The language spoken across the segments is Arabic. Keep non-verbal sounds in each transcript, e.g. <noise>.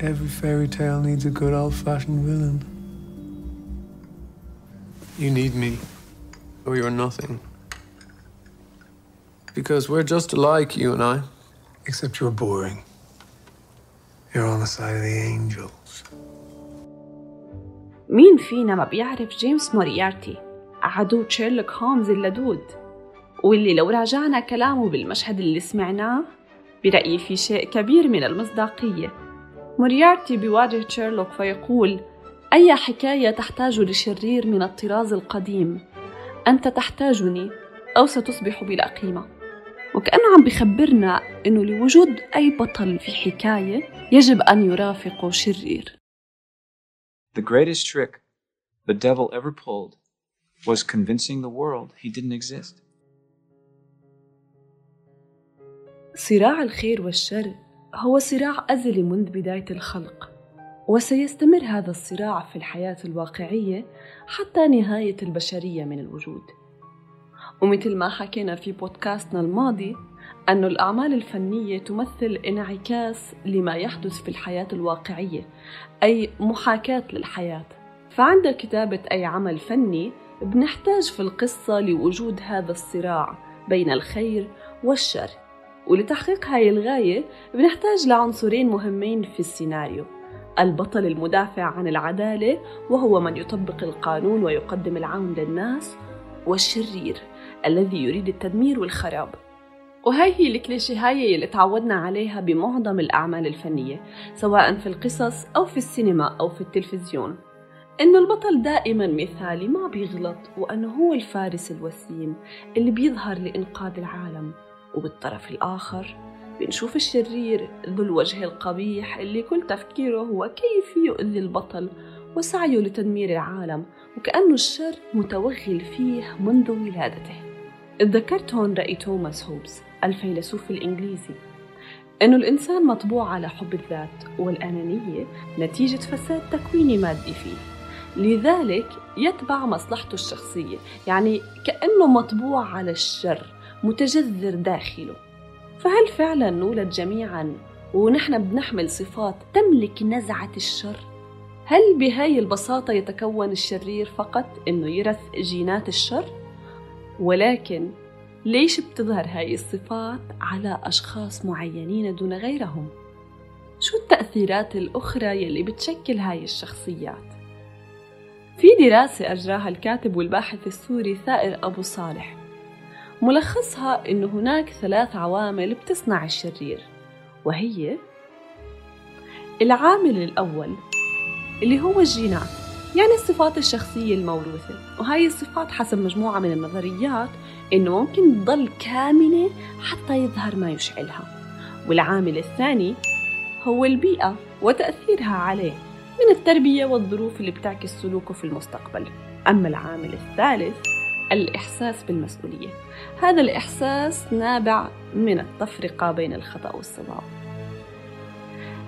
Every fairy tale needs a good old fashioned villain. You need me, or you're nothing. Because we're just alike, you and I. Except you're boring. You're on the side of the angels. مين فينا ما بيعرف جيمس موريارتي عدو شيرلوك هومز اللدود واللي لو راجعنا كلامه بالمشهد اللي سمعناه برأيي في شيء كبير من المصداقية موريارتي بيواجه شيرلوك فيقول أي حكاية تحتاج لشرير من الطراز القديم؟ أنت تحتاجني أو ستصبح بلا قيمة. وكأنه عم بخبرنا إنه لوجود أي بطل في حكاية يجب أن يرافق شرير. The greatest trick the devil ever pulled was convincing the world he didn't exist. صراع الخير والشر هو صراع أزلي منذ بداية الخلق وسيستمر هذا الصراع في الحياة الواقعية حتى نهاية البشرية من الوجود. ومثل ما حكينا في بودكاستنا الماضي أن الأعمال الفنية تمثل انعكاس لما يحدث في الحياة الواقعية أي محاكاة للحياة. فعند كتابة أي عمل فني بنحتاج في القصة لوجود هذا الصراع بين الخير والشر. ولتحقيق هاي الغاية بنحتاج لعنصرين مهمين في السيناريو. البطل المدافع عن العدالة وهو من يطبق القانون ويقدم العون للناس والشرير الذي يريد التدمير والخراب. وهي هي الكليشيهاية اللي تعودنا عليها بمعظم الأعمال الفنية سواء في القصص أو في السينما أو في التلفزيون. إنه البطل دائما مثالي ما بيغلط وأنه هو الفارس الوسيم اللي بيظهر لإنقاذ العالم. وبالطرف الآخر بنشوف الشرير ذو الوجه القبيح اللي كل تفكيره هو كيف يؤذي البطل وسعيه لتدمير العالم وكأنه الشر متوغل فيه منذ ولادته. اتذكرت هون رأي توماس هوبز الفيلسوف الإنجليزي أنه الإنسان مطبوع على حب الذات والأنانية نتيجة فساد تكويني مادي فيه. لذلك يتبع مصلحته الشخصية يعني كأنه مطبوع على الشر. متجذر داخله فهل فعلا نولد جميعا ونحن بنحمل صفات تملك نزعة الشر؟ هل بهاي البساطة يتكون الشرير فقط إنه يرث جينات الشر؟ ولكن ليش بتظهر هاي الصفات على أشخاص معينين دون غيرهم؟ شو التأثيرات الأخرى يلي بتشكل هاي الشخصيات؟ في دراسة أجراها الكاتب والباحث السوري ثائر أبو صالح ملخصها أن هناك ثلاث عوامل بتصنع الشرير وهي العامل الأول اللي هو الجينات يعني الصفات الشخصية الموروثة وهاي الصفات حسب مجموعة من النظريات إنه ممكن تضل كامنة حتى يظهر ما يشعلها. والعامل الثاني هو البيئة وتأثيرها عليه من التربية والظروف اللي بتعكس سلوكه في المستقبل. أما العامل الثالث الإحساس بالمسؤولية. هذا الإحساس نابع من التفرقة بين الخطأ والصواب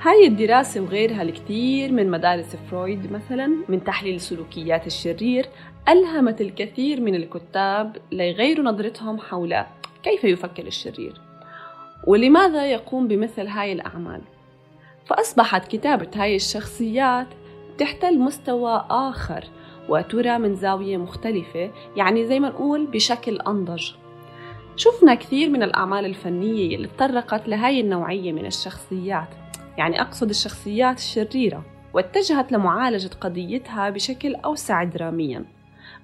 هاي الدراسة وغيرها الكثير من مدارس فرويد مثلا من تحليل سلوكيات الشرير ألهمت الكثير من الكتاب ليغيروا نظرتهم حول كيف يفكر الشرير. ولماذا يقوم بمثل هاي الأعمال؟ فأصبحت كتابة هاي الشخصيات تحتل مستوى آخر وترى من زاوية مختلفة يعني زي ما نقول بشكل أنضج. شفنا كثير من الأعمال الفنية اللي تطرقت لهاي النوعية من الشخصيات. يعني أقصد الشخصيات الشريرة واتجهت لمعالجة قضيتها بشكل أوسع دراميا.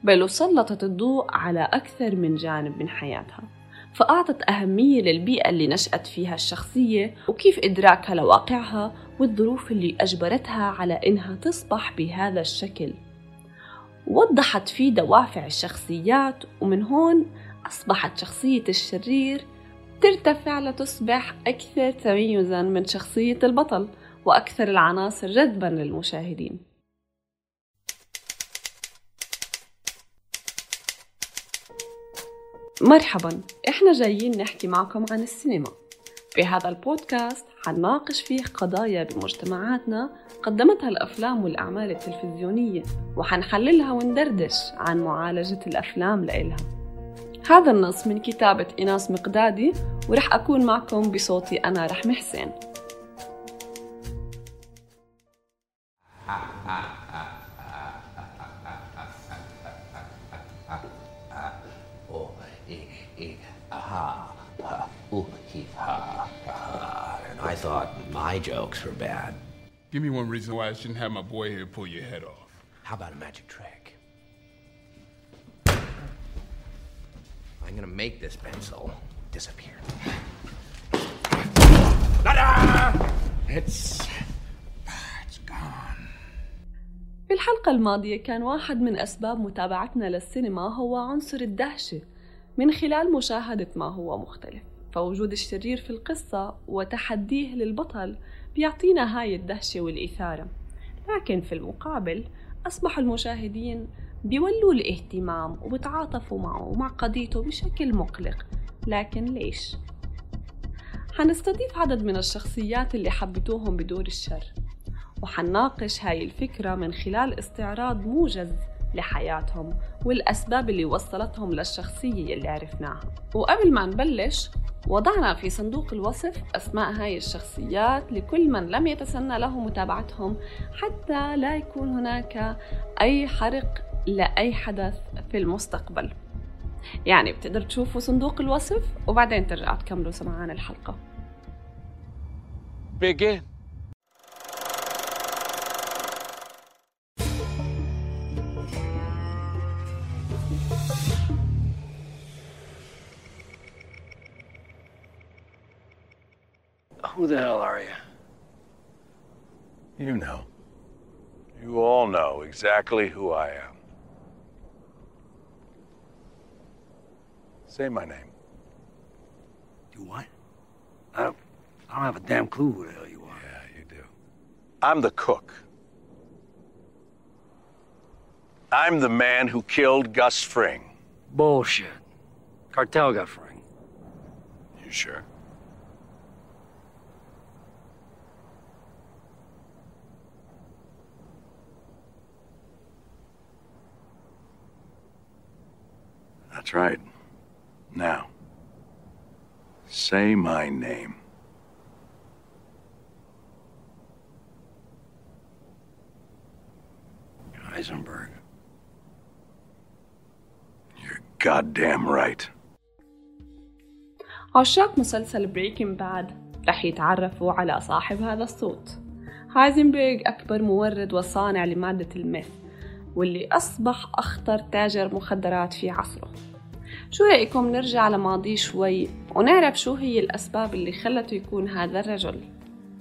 بل وسلطت الضوء على أكثر من جانب من حياتها. فأعطت أهمية للبيئة اللي نشأت فيها الشخصية وكيف إدراكها لواقعها والظروف اللي أجبرتها على إنها تصبح بهذا الشكل. وضحت فيه دوافع الشخصيات ومن هون أصبحت شخصية الشرير ترتفع لتصبح أكثر تميزا من شخصية البطل وأكثر العناصر جذبا للمشاهدين. مرحبا إحنا جايين نحكي معكم عن السينما. في هذا البودكاست حنناقش فيه قضايا بمجتمعاتنا قدمتها الأفلام والأعمال التلفزيونية وحنحللها وندردش عن معالجة الأفلام لإلها. هذا النص من كتابة إناس مقدادي ورح أكون معكم بصوتي أنا رحمة حسين. Thought my jokes were bad. Give me one reason why I shouldn't have my boy here pull your head off. How about a magic trick? I'm gonna make this pencil disappear. It's gone. في الحلقة الماضية كان واحد من أسباب متابعتنا للسينما هو عنصر الدهشة من خلال مشاهدة ما هو مختلف فوجود الشرير في القصة وتحديه للبطل بيعطينا هاي الدهشة والإثارة لكن في المقابل أصبح المشاهدين بيولوا الاهتمام وبتعاطفوا معه ومع قضيته بشكل مقلق لكن ليش؟ حنستضيف عدد من الشخصيات اللي حبيتوهم بدور الشر وحنناقش هاي الفكرة من خلال استعراض موجز لحياتهم والأسباب اللي وصلتهم للشخصية اللي عرفناها. وقبل ما نبلش وضعنا في صندوق الوصف أسماء هاي الشخصيات لكل من لم يتسنى له متابعتهم حتى لا يكون هناك أي حرق لأي حدث في المستقبل. يعني بتقدر تشوفوا صندوق الوصف وبعدين ترجعوا تكملوا سمعان الحلقة. Begin. Who the hell are you? You know. You all know exactly who I am. Say my name. Do what? I don't, I don't have a damn clue who the hell you are. Yeah, you do. I'm the cook. I'm the man who killed Gus Fring. Bullshit. Cartel got Fring. You sure? That's right. Now, say my name. Heisenberg. You're goddamn right. عشاق مسلسل Breaking Bad رح يتعرفوا على صاحب هذا الصوت هايزنبرغ أكبر مورد وصانع لمادة ال meth واللي أصبح أخطر تاجر مخدرات في عصره شو رأيكم نرجع لماضيه شوي ونعرف شو هي الأسباب اللي خلته يكون هذا الرجل؟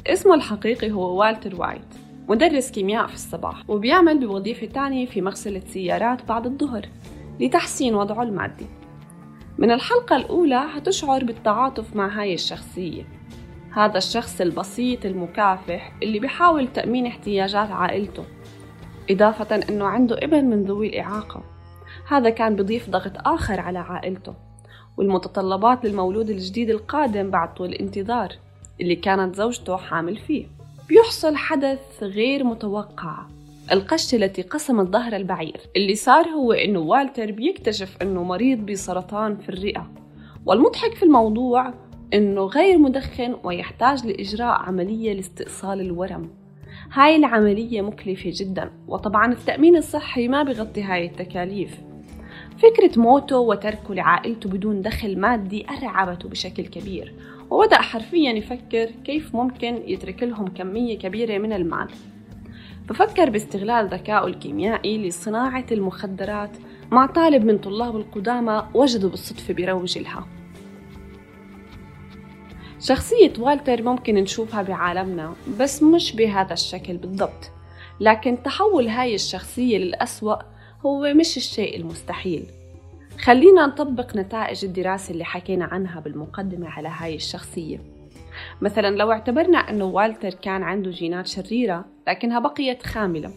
اسمه الحقيقي هو والتر وايت مدرس كيمياء في الصباح وبيعمل بوظيفة تانية في مغسلة سيارات بعد الظهر لتحسين وضعه المادي. من الحلقة الأولى هتشعر بالتعاطف مع هاي الشخصية. هذا الشخص البسيط المكافح اللي بيحاول تأمين احتياجات عائلته إضافة أنه عنده ابن من ذوي الإعاقة. هذا كان بضيف ضغط آخر على عائلته والمتطلبات للمولود الجديد القادم بعد طول الانتظار اللي كانت زوجته حامل فيه. بيحصل حدث غير متوقع. القشة التي قسمت ظهر البعير اللي صار هو أنه والتر بيكتشف أنه مريض بسرطان في الرئة والمضحك في الموضوع أنه غير مدخن ويحتاج لإجراء عملية لاستئصال الورم. هاي العملية مكلفة جدا وطبعا التأمين الصحي ما بغطي هاي التكاليف. فكرة موته وتركه لعائلته بدون دخل مادي أرعبته بشكل كبير وبدأ حرفيا يفكر كيف ممكن يترك لهم كمية كبيرة من المال. ففكر باستغلال ذكائه الكيميائي لصناعة المخدرات مع طالب من طلاب القدامى وجده بالصدفة بيروج لها. شخصية والتر ممكن نشوفها بعالمنا بس مش بهذا الشكل بالضبط. لكن تحول هاي الشخصية للأسوأ هو مش الشيء المستحيل. خلينا نطبق نتائج الدراسة اللي حكينا عنها بالمقدمة على هاي الشخصية. مثلا لو اعتبرنا أنه والتر كان عنده جينات شريرة لكنها بقيت خاملة.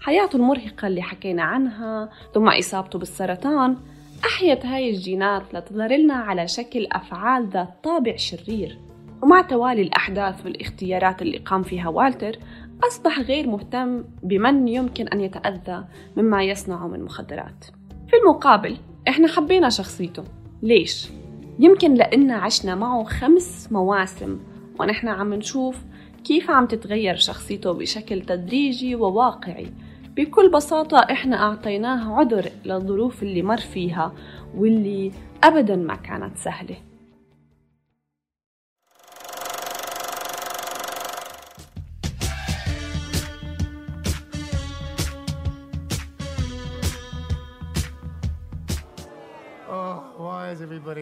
حياته المرهقة اللي حكينا عنها ثم إصابته بالسرطان أحيت هاي الجينات لتظهر لنا على شكل أفعال ذات طابع شرير. ومع توالي الأحداث والاختيارات اللي قام فيها والتر أصبح غير مهتم بمن يمكن أن يتأذى مما يصنعه من مخدرات. في المقابل إحنا حبينا شخصيته. ليش؟ يمكن لأن عشنا معه خمس مواسم ونحن عم نشوف كيف عم تتغير شخصيته بشكل تدريجي وواقعي. بكل بساطة إحنا أعطيناه عذر للظروف اللي مر فيها واللي أبدا ما كانت سهلة.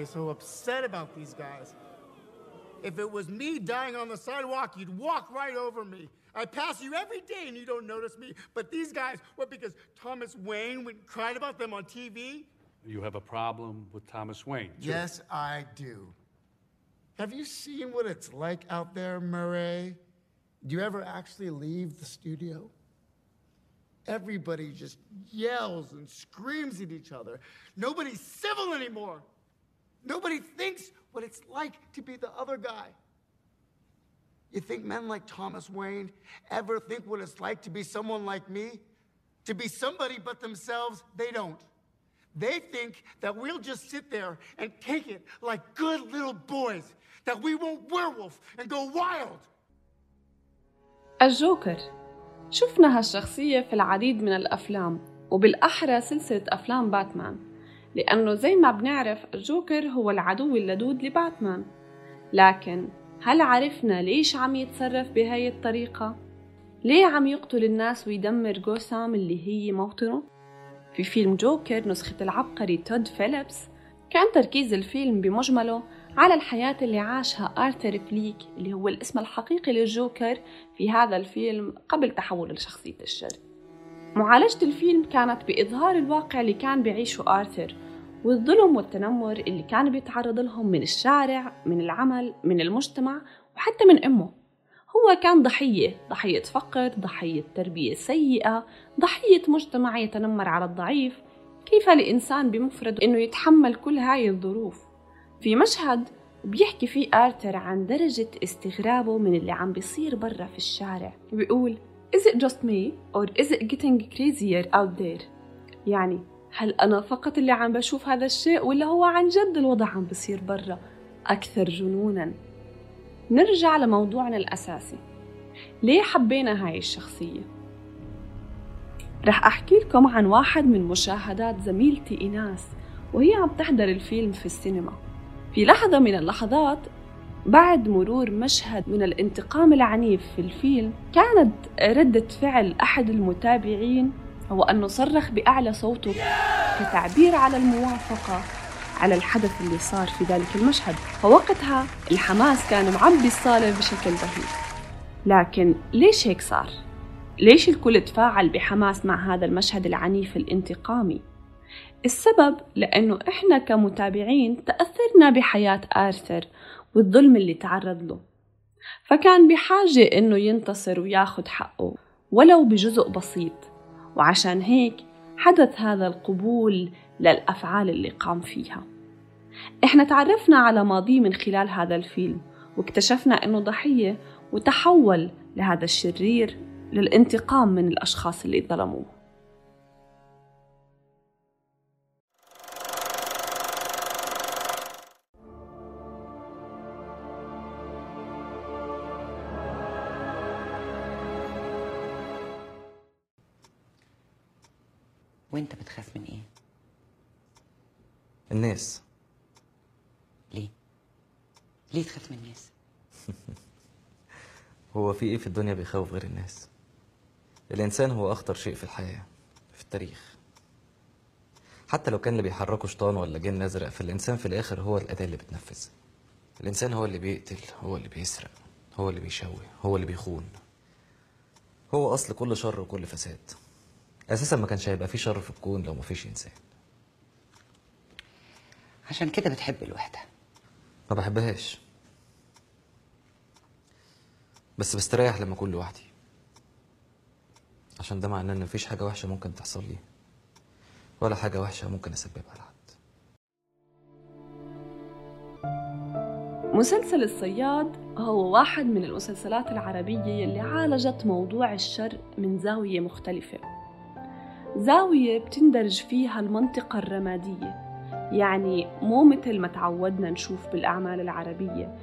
Everybody so upset about these guys? If it was me dying on the sidewalk, you'd walk right over me. I pass you every day and you don't notice me. But these guys, what, because Thomas Wayne went and cried about them on TV? You have a problem with Thomas Wayne. too. Yes, I do. Have you seen what it's like out there, Murray? Do you ever actually leave the studio? Everybody just yells and screams at each other. Nobody's civil anymore. Nobody thinks what it's like to be the other guy. You think men like Thomas Wayne ever think what it's like to be someone like me? To be somebody but themselves? They don't. They think that we'll just sit there and take it like good little boys, that we won't werewolf and go wild. الجوكر شفنا هالشخصية في العديد من الأفلام وبالأحرى سلسلة أفلام باتمان لأنه زي ما بنعرف الجوكر هو العدو اللدود لباتمان لكن هل عرفنا ليش عم يتصرف بهاي الطريقة؟ ليه عم يقتل الناس ويدمر جوثام اللي هي موطنه؟ في فيلم جوكر نسخة العبقري تود فيليبس كان تركيز الفيلم بمجمله على الحياة اللي عاشها آرثر فليك اللي هو الاسم الحقيقي للجوكر في هذا الفيلم قبل تحوله لشخصية الشر معالجة الفيلم كانت بإظهار الواقع اللي كان بيعيشه آرثر والظلم والتنمر اللي كان بيتعرض لهم من الشارع من العمل من المجتمع وحتى من أمه. هو كان ضحية ضحية فقر ضحية تربية سيئة ضحية مجتمع يتنمر على الضعيف. كيف لإنسان بمفرده إنه يتحمل كل هاي الظروف؟ في مشهد بيحكي فيه آرثر عن درجة استغرابه من اللي عم بيصير برا في الشارع. بيقول Is it just me or is it getting crazier out there? يعني هل أنا فقط اللي عم بشوف هذا الشيء ولا هو عن جد الوضع عم بصير برا؟ أكثر جنونا. نرجع لموضوعنا الأساسي. ليه حبينا هاي الشخصية؟ رح أحكي لكم عن واحد من مشاهدات زميلتي إيناس وهي عم تحضر الفيلم في السينما. في لحظة من اللحظات بعد مرور مشهد من الانتقام العنيف في الفيلم كانت ردة فعل أحد المتابعين هو أنه صرخ بأعلى صوته كتعبير على الموافقة على الحدث اللي صار في ذلك المشهد فوقتها الحماس كان معبي الصالة بشكل رهيب لكن ليش هيك صار؟ ليش الكل تفاعل بحماس مع هذا المشهد العنيف الانتقامي؟ السبب لأنه إحنا كمتابعين تأثرنا بحياة آرثر والظلم اللي تعرض له فكان بحاجة إنه ينتصر وياخد حقه ولو بجزء بسيط وعشان هيك حدث هذا القبول للأفعال اللي قام فيها. إحنا تعرفنا على ماضيه من خلال هذا الفيلم واكتشفنا إنه ضحية وتحول لهذا الشرير للانتقام من الأشخاص اللي ظلموه. وانت بتخاف من إيه؟ الناس ليه؟ ليه تخاف من الناس؟ <laughs> هو في إيه في الدنيا بيخوف غير الناس الانسان هو اخطر شيء في الحياة في التاريخ حتى لو كان اللي بيحركه شيطان ولا جن أزرق فالانسان في الآخر هو الأداة اللي بتنفذ الانسان هو اللي بيقتل هو اللي بيسرق هو اللي بيشوه هو اللي بيخون هو أصل كل شر وكل فساد أساسا ما كانش هيبقى في شر في الكون لو ما فيش إنسان. عشان كده بتحب الوحدة. ما بحبهاش. بس بستريح لما أكون لوحدي. عشان ده معناه إن مفيش حاجة وحشة ممكن تحصل لي ولا حاجة وحشة ممكن أسببها لحد. مسلسل الصياد هو واحد من المسلسلات العربية اللي عالجت موضوع الشر من زاوية مختلفة. زاوية بتندرج فيها المنطقة الرمادية. يعني مو مثل ما تعودنا نشوف بالأعمال العربية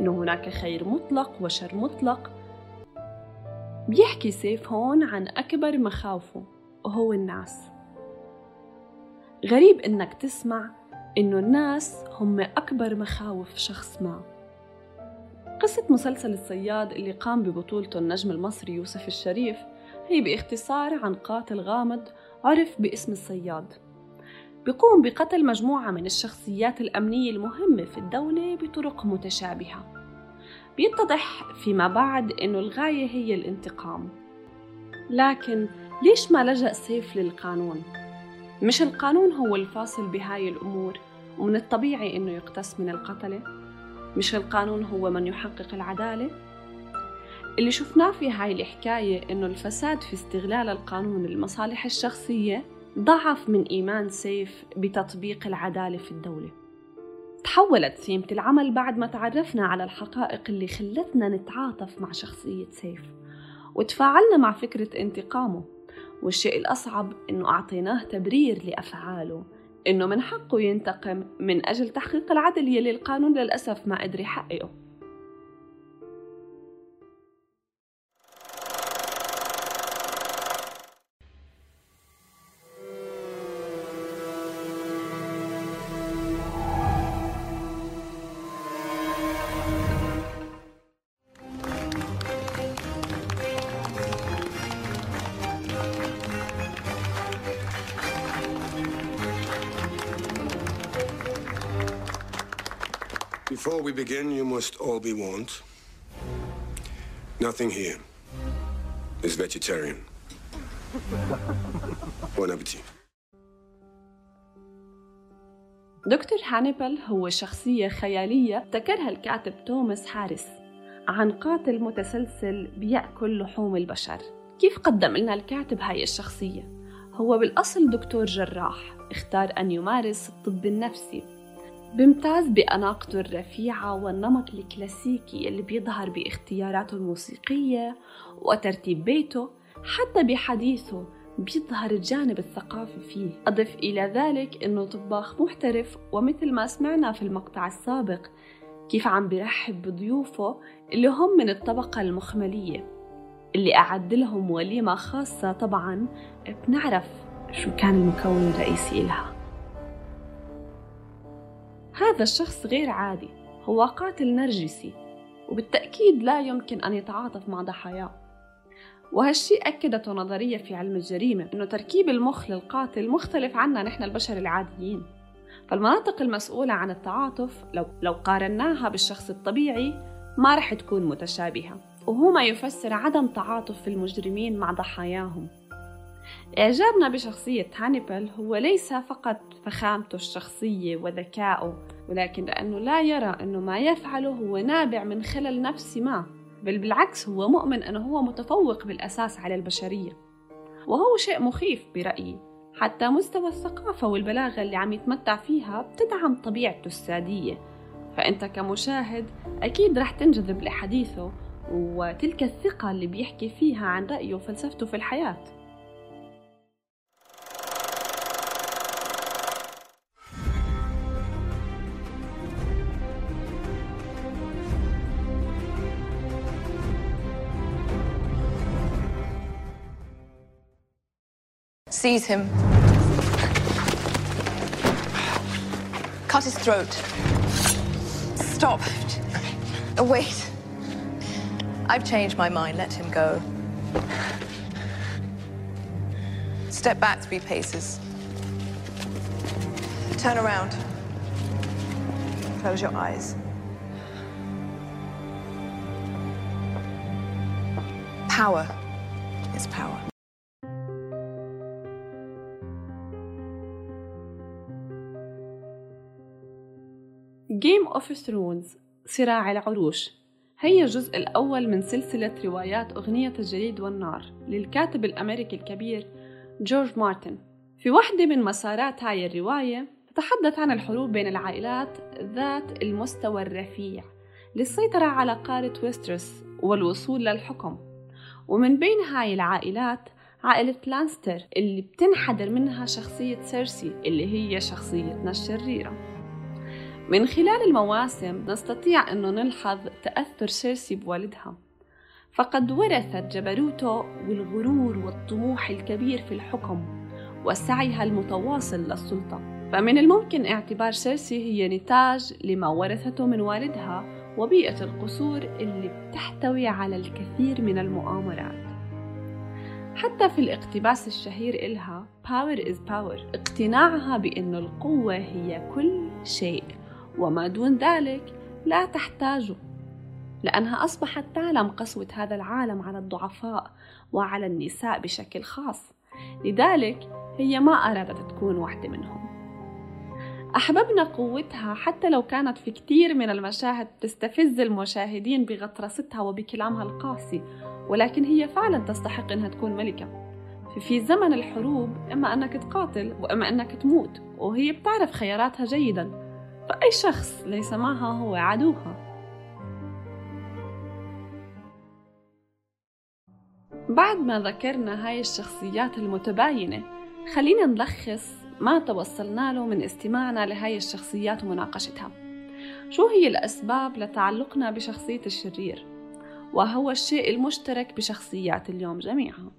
إنه هناك خير مطلق وشر مطلق. بيحكي سيف هون عن أكبر مخاوفه وهو الناس. غريب إنك تسمع إنه الناس هم أكبر مخاوف شخص ما. قصة مسلسل الصياد اللي قام ببطولته النجم المصري يوسف الشريف هي باختصار عن قاتل غامض عرف باسم الصياد بيقوم بقتل مجموعة من الشخصيات الأمنية المهمة في الدولة بطرق متشابهة بيتضح فيما بعد إنه الغاية هي الانتقام لكن ليش ما لجأ سيف للقانون؟ مش القانون هو الفاصل بهاي الأمور ومن الطبيعي إنه يقتص من القتلة؟ مش القانون هو من يحقق العدالة؟ اللي شفناه في هاي الحكاية إنه الفساد في استغلال القانون للمصالح الشخصية ضعف من إيمان سيف بتطبيق العدالة في الدولة. تحولت ثيمة العمل بعد ما تعرفنا على الحقائق اللي خلتنا نتعاطف مع شخصية سيف وتفاعلنا مع فكرة انتقامه. والشيء الأصعب إنه أعطيناه تبرير لأفعاله إنه من حقه ينتقم من أجل تحقيق العدل يلي القانون للأسف ما قدر يحققه. Before we begin, you must all be warned. Nothing here is vegetarian. <laughs> bon appetit. دكتور هانيبال هو شخصية خيالية ابتكرها الكاتب توماس هاريس عن قاتل متسلسل بيأكل لحوم البشر كيف قدم لنا الكاتب هاي الشخصية؟ هو بالأصل دكتور جراح اختار أن يمارس الطب النفسي بامتاز بأناقته الرفيعة والنمط الكلاسيكي اللي بيظهر باختياراته الموسيقية وترتيب بيته حتى بحديثه بيظهر الجانب الثقافي فيه. أضف إلى ذلك أنه طباخ محترف ومثل ما سمعنا في المقطع السابق كيف عم برحب بضيوفه اللي هم من الطبقة المخملية اللي أعد لهم وليمة خاصة طبعا بنعرف شو كان المكون الرئيسي لها. هذا الشخص غير عادي هو قاتل نرجسي وبالتأكيد لا يمكن أن يتعاطف مع ضحاياه. وهالشيء أكدته نظرية في علم الجريمة إنه تركيب المخ للقاتل مختلف عنا نحن البشر العاديين. فالمناطق المسؤولة عن التعاطف لو, لو قارناها بالشخص الطبيعي ما رح تكون متشابهة وهو ما يفسر عدم تعاطف المجرمين مع ضحاياهم. إعجابنا بشخصية هانيبال هو ليس فقط فخامته الشخصية وذكائه ولكن لأنه لا يرى أنه ما يفعله هو نابع من خلل نفسي ما بل بالعكس هو مؤمن أنه هو متفوق بالأساس على البشرية وهو شيء مخيف برأيي. حتى مستوى الثقافة والبلاغة اللي عم يتمتع فيها بتدعم طبيعته السادية. فأنت كمشاهد أكيد رح تنجذب لحديثه وتلك الثقة اللي بيحكي فيها عن رأيه وفلسفته في الحياة. Seize him. Cut his throat. Stop. Oh, wait. I've changed my mind. Let him go. Step back three paces. Turn around. Close your eyes. Power is power. Game of Thrones صراع العروش. هي الجزء الأول من سلسلة روايات أغنية الجليد والنار للكاتب الأمريكي الكبير جورج مارتن. في واحدة من مسارات هاي الرواية تتحدث عن الحروب بين العائلات ذات المستوى الرفيع للسيطرة على قارة ويسترس والوصول للحكم. ومن بين هاي العائلات عائلة لانستر اللي بتنحدر منها شخصية سيرسي اللي هي شخصيتنا الشريرة. من خلال المواسم نستطيع أنه نلحظ تأثر سيرسي بوالدها. فقد ورثت جبروته والغرور والطموح الكبير في الحكم وسعيها المتواصل للسلطة. فمن الممكن اعتبار سيرسي هي نتاج لما ورثته من والدها وبيئة القصور اللي بتحتوي على الكثير من المؤامرات. حتى في الاقتباس الشهير إلها Power is Power. اقتناعها بأن القوة هي كل شيء. وما دون ذلك لا تحتاجه لأنها أصبحت تعلم قسوة هذا العالم على الضعفاء وعلى النساء بشكل خاص. لذلك هي ما أرادت تكون واحدة منهم. أحببنا قوتها حتى لو كانت في كثير من المشاهد تستفز المشاهدين بغطرستها وبكلامها القاسي ولكن هي فعلا تستحق أنها تكون ملكة. في زمن الحروب إما أنك تقاتل وإما أنك تموت وهي بتعرف خياراتها جيدا. فأي شخص ليس معها هو عدوها. بعد ما ذكرنا هاي الشخصيات المتباينة خلينا نلخص ما توصلنا له من استماعنا لهاي الشخصيات ومناقشتها. شو هي الأسباب لتعلقنا بشخصية الشرير؟ وهو الشيء المشترك بشخصيات اليوم جميعها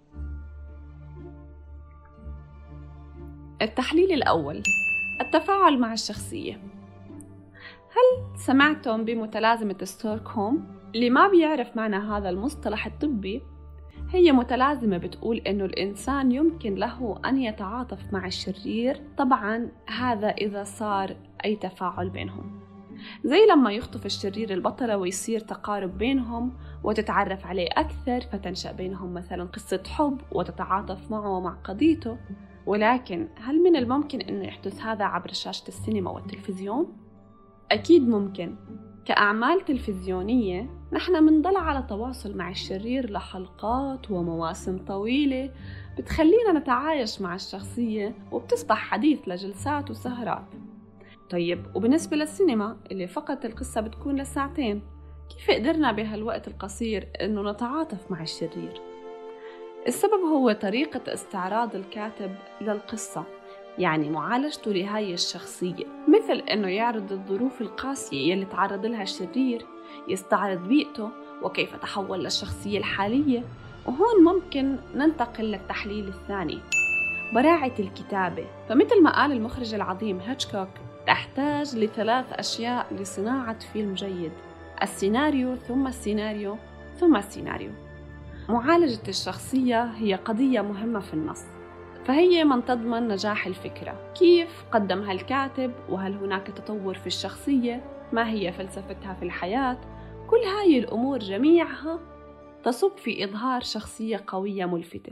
التحليل الأول التفاعل مع الشخصية. هل سمعتم بمتلازمة ستوركهوم؟ اللي ما بيعرف معنى هذا المصطلح الطبي هي متلازمة بتقول إنه الإنسان يمكن له أن يتعاطف مع الشرير طبعا هذا إذا صار أي تفاعل بينهم زي لما يخطف الشرير البطلة ويصير تقارب بينهم وتتعرف عليه أكثر فتنشأ بينهم مثلا قصة حب وتتعاطف معه ومع قضيته ولكن هل من الممكن أنه يحدث هذا عبر شاشة السينما والتلفزيون؟ أكيد ممكن. كأعمال تلفزيونية نحن منضل على تواصل مع الشرير لحلقات ومواسم طويلة بتخلينا نتعايش مع الشخصية وبتصبح حديث لجلسات وسهرات. طيب وبالنسبة للسينما اللي فقط القصة بتكون لساعتين كيف قدرنا بهالوقت القصير إنه نتعاطف مع الشرير؟ السبب هو طريقة استعراض الكاتب للقصة. يعني معالجته لهاي الشخصية مثل إنه يعرض الظروف القاسية يلي تعرض لها الشرير يستعرض بيئته وكيف تحول للشخصية الحالية وهون ممكن ننتقل للتحليل الثاني براعة الكتابة. فمثل ما قال المخرج العظيم هيتشكوك تحتاج لثلاث أشياء لصناعة فيلم جيد السيناريو ثم السيناريو ثم السيناريو. معالجة الشخصية هي قضية مهمة في النص. فهي من تضمن نجاح الفكرة. كيف قدمها الكاتب وهل هناك تطور في الشخصية؟ ما هي فلسفتها في الحياة؟ كل هاي الأمور جميعها تصب في إظهار شخصية قوية ملفتة.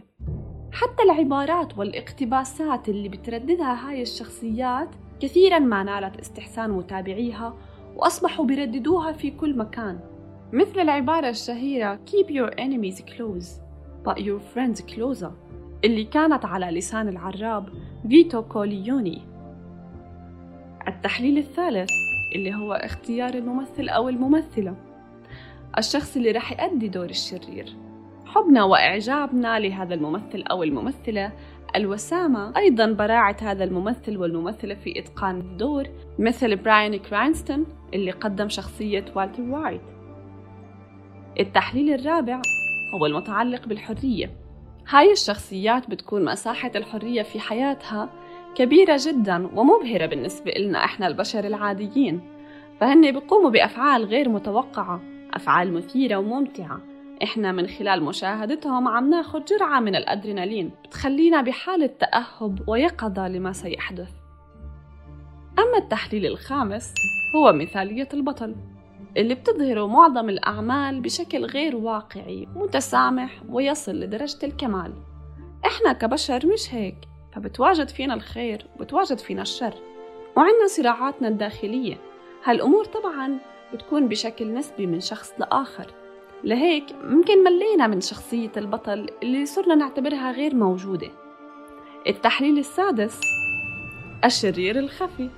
حتى العبارات والاقتباسات اللي بترددها هاي الشخصيات كثيرا ما نالت استحسان متابعيها وأصبحوا بيرددوها في كل مكان. مثل العبارة الشهيرة Keep your enemies close but your friends closer. اللي كانت على لسان العراب فيتو كوليوني. التحليل الثالث اللي هو اختيار الممثل أو الممثلة. الشخص اللي رح يأدي دور الشرير. حبنا وإعجابنا لهذا الممثل أو الممثلة. الوسامة أيضا براعة هذا الممثل والممثلة في إتقان الدور مثل براين كرانستون اللي قدم شخصية والتر وايت. التحليل الرابع هو المتعلق بالحرية. هاي الشخصيات بتكون مساحة الحرية في حياتها كبيرة جدا ومبهرة بالنسبة لنا إحنا البشر العاديين فهن بيقوموا بأفعال غير متوقعة أفعال مثيرة وممتعة. إحنا من خلال مشاهدتهم عم ناخد جرعة من الأدرينالين بتخلينا بحالة تأهب ويقظة لما سيحدث. أما التحليل الخامس هو مثالية البطل. اللي بتظهره معظم الأعمال بشكل غير واقعي متسامح ويصل لدرجة الكمال. إحنا كبشر مش هيك فبتواجد فينا الخير وبتواجد فينا الشر. وعنا صراعاتنا الداخلية. هالأمور طبعا بتكون بشكل نسبي من شخص لآخر. لهيك ممكن ملينا من شخصية البطل اللي صرنا نعتبرها غير موجودة. التحليل السادس الشرير الخفي.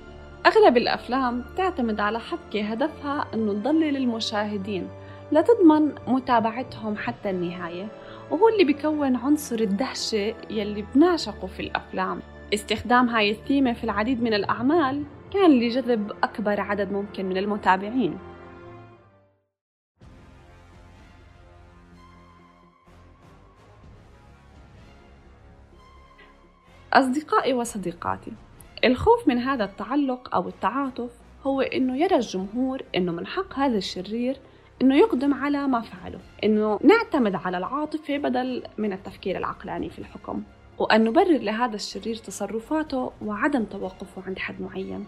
أغلب الأفلام تعتمد على حبكة هدفها أنه تضلل المشاهدين لتضمن متابعتهم حتى النهاية وهو اللي بيكون عنصر الدهشة يلي بنعشقه في الأفلام. استخدام هاي الثيمة في العديد من الأعمال كان لجذب أكبر عدد ممكن من المتابعين. أصدقائي وصديقاتي الخوف من هذا التعلق أو التعاطف هو إنه يرى الجمهور إنه من حق هذا الشرير إنه يقدم على ما فعله إنه نعتمد على العاطفة بدل من التفكير العقلاني في الحكم وأن نبرر لهذا الشرير تصرفاته وعدم توقفه عند حد معين.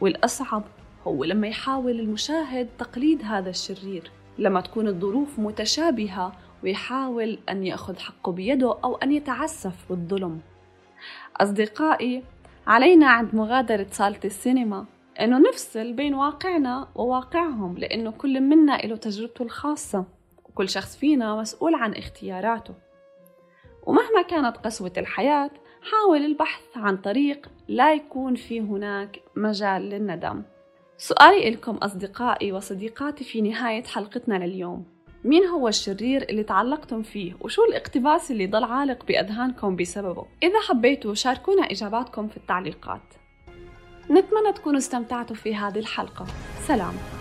والأصعب هو لما يحاول المشاهد تقليد هذا الشرير لما تكون الظروف متشابهة ويحاول أن يأخذ حقه بيده أو أن يتعسف بالظلم. أصدقائي علينا عند مغادرة صالة السينما إنه نفصل بين واقعنا وواقعهم لأنه كل منا له تجربته الخاصة وكل شخص فينا مسؤول عن اختياراته. ومهما كانت قسوة الحياة حاول البحث عن طريق لا يكون في هناك مجال للندم. سؤالي لكم أصدقائي وصديقاتي في نهاية حلقتنا لليوم. مين هو الشرير اللي تعلقتم فيه؟ وشو الاقتباس اللي ضل عالق بأذهانكم بسببه؟ إذا حبيتوا شاركونا إجاباتكم في التعليقات. نتمنى تكونوا استمتعتوا في هذه الحلقة. سلام.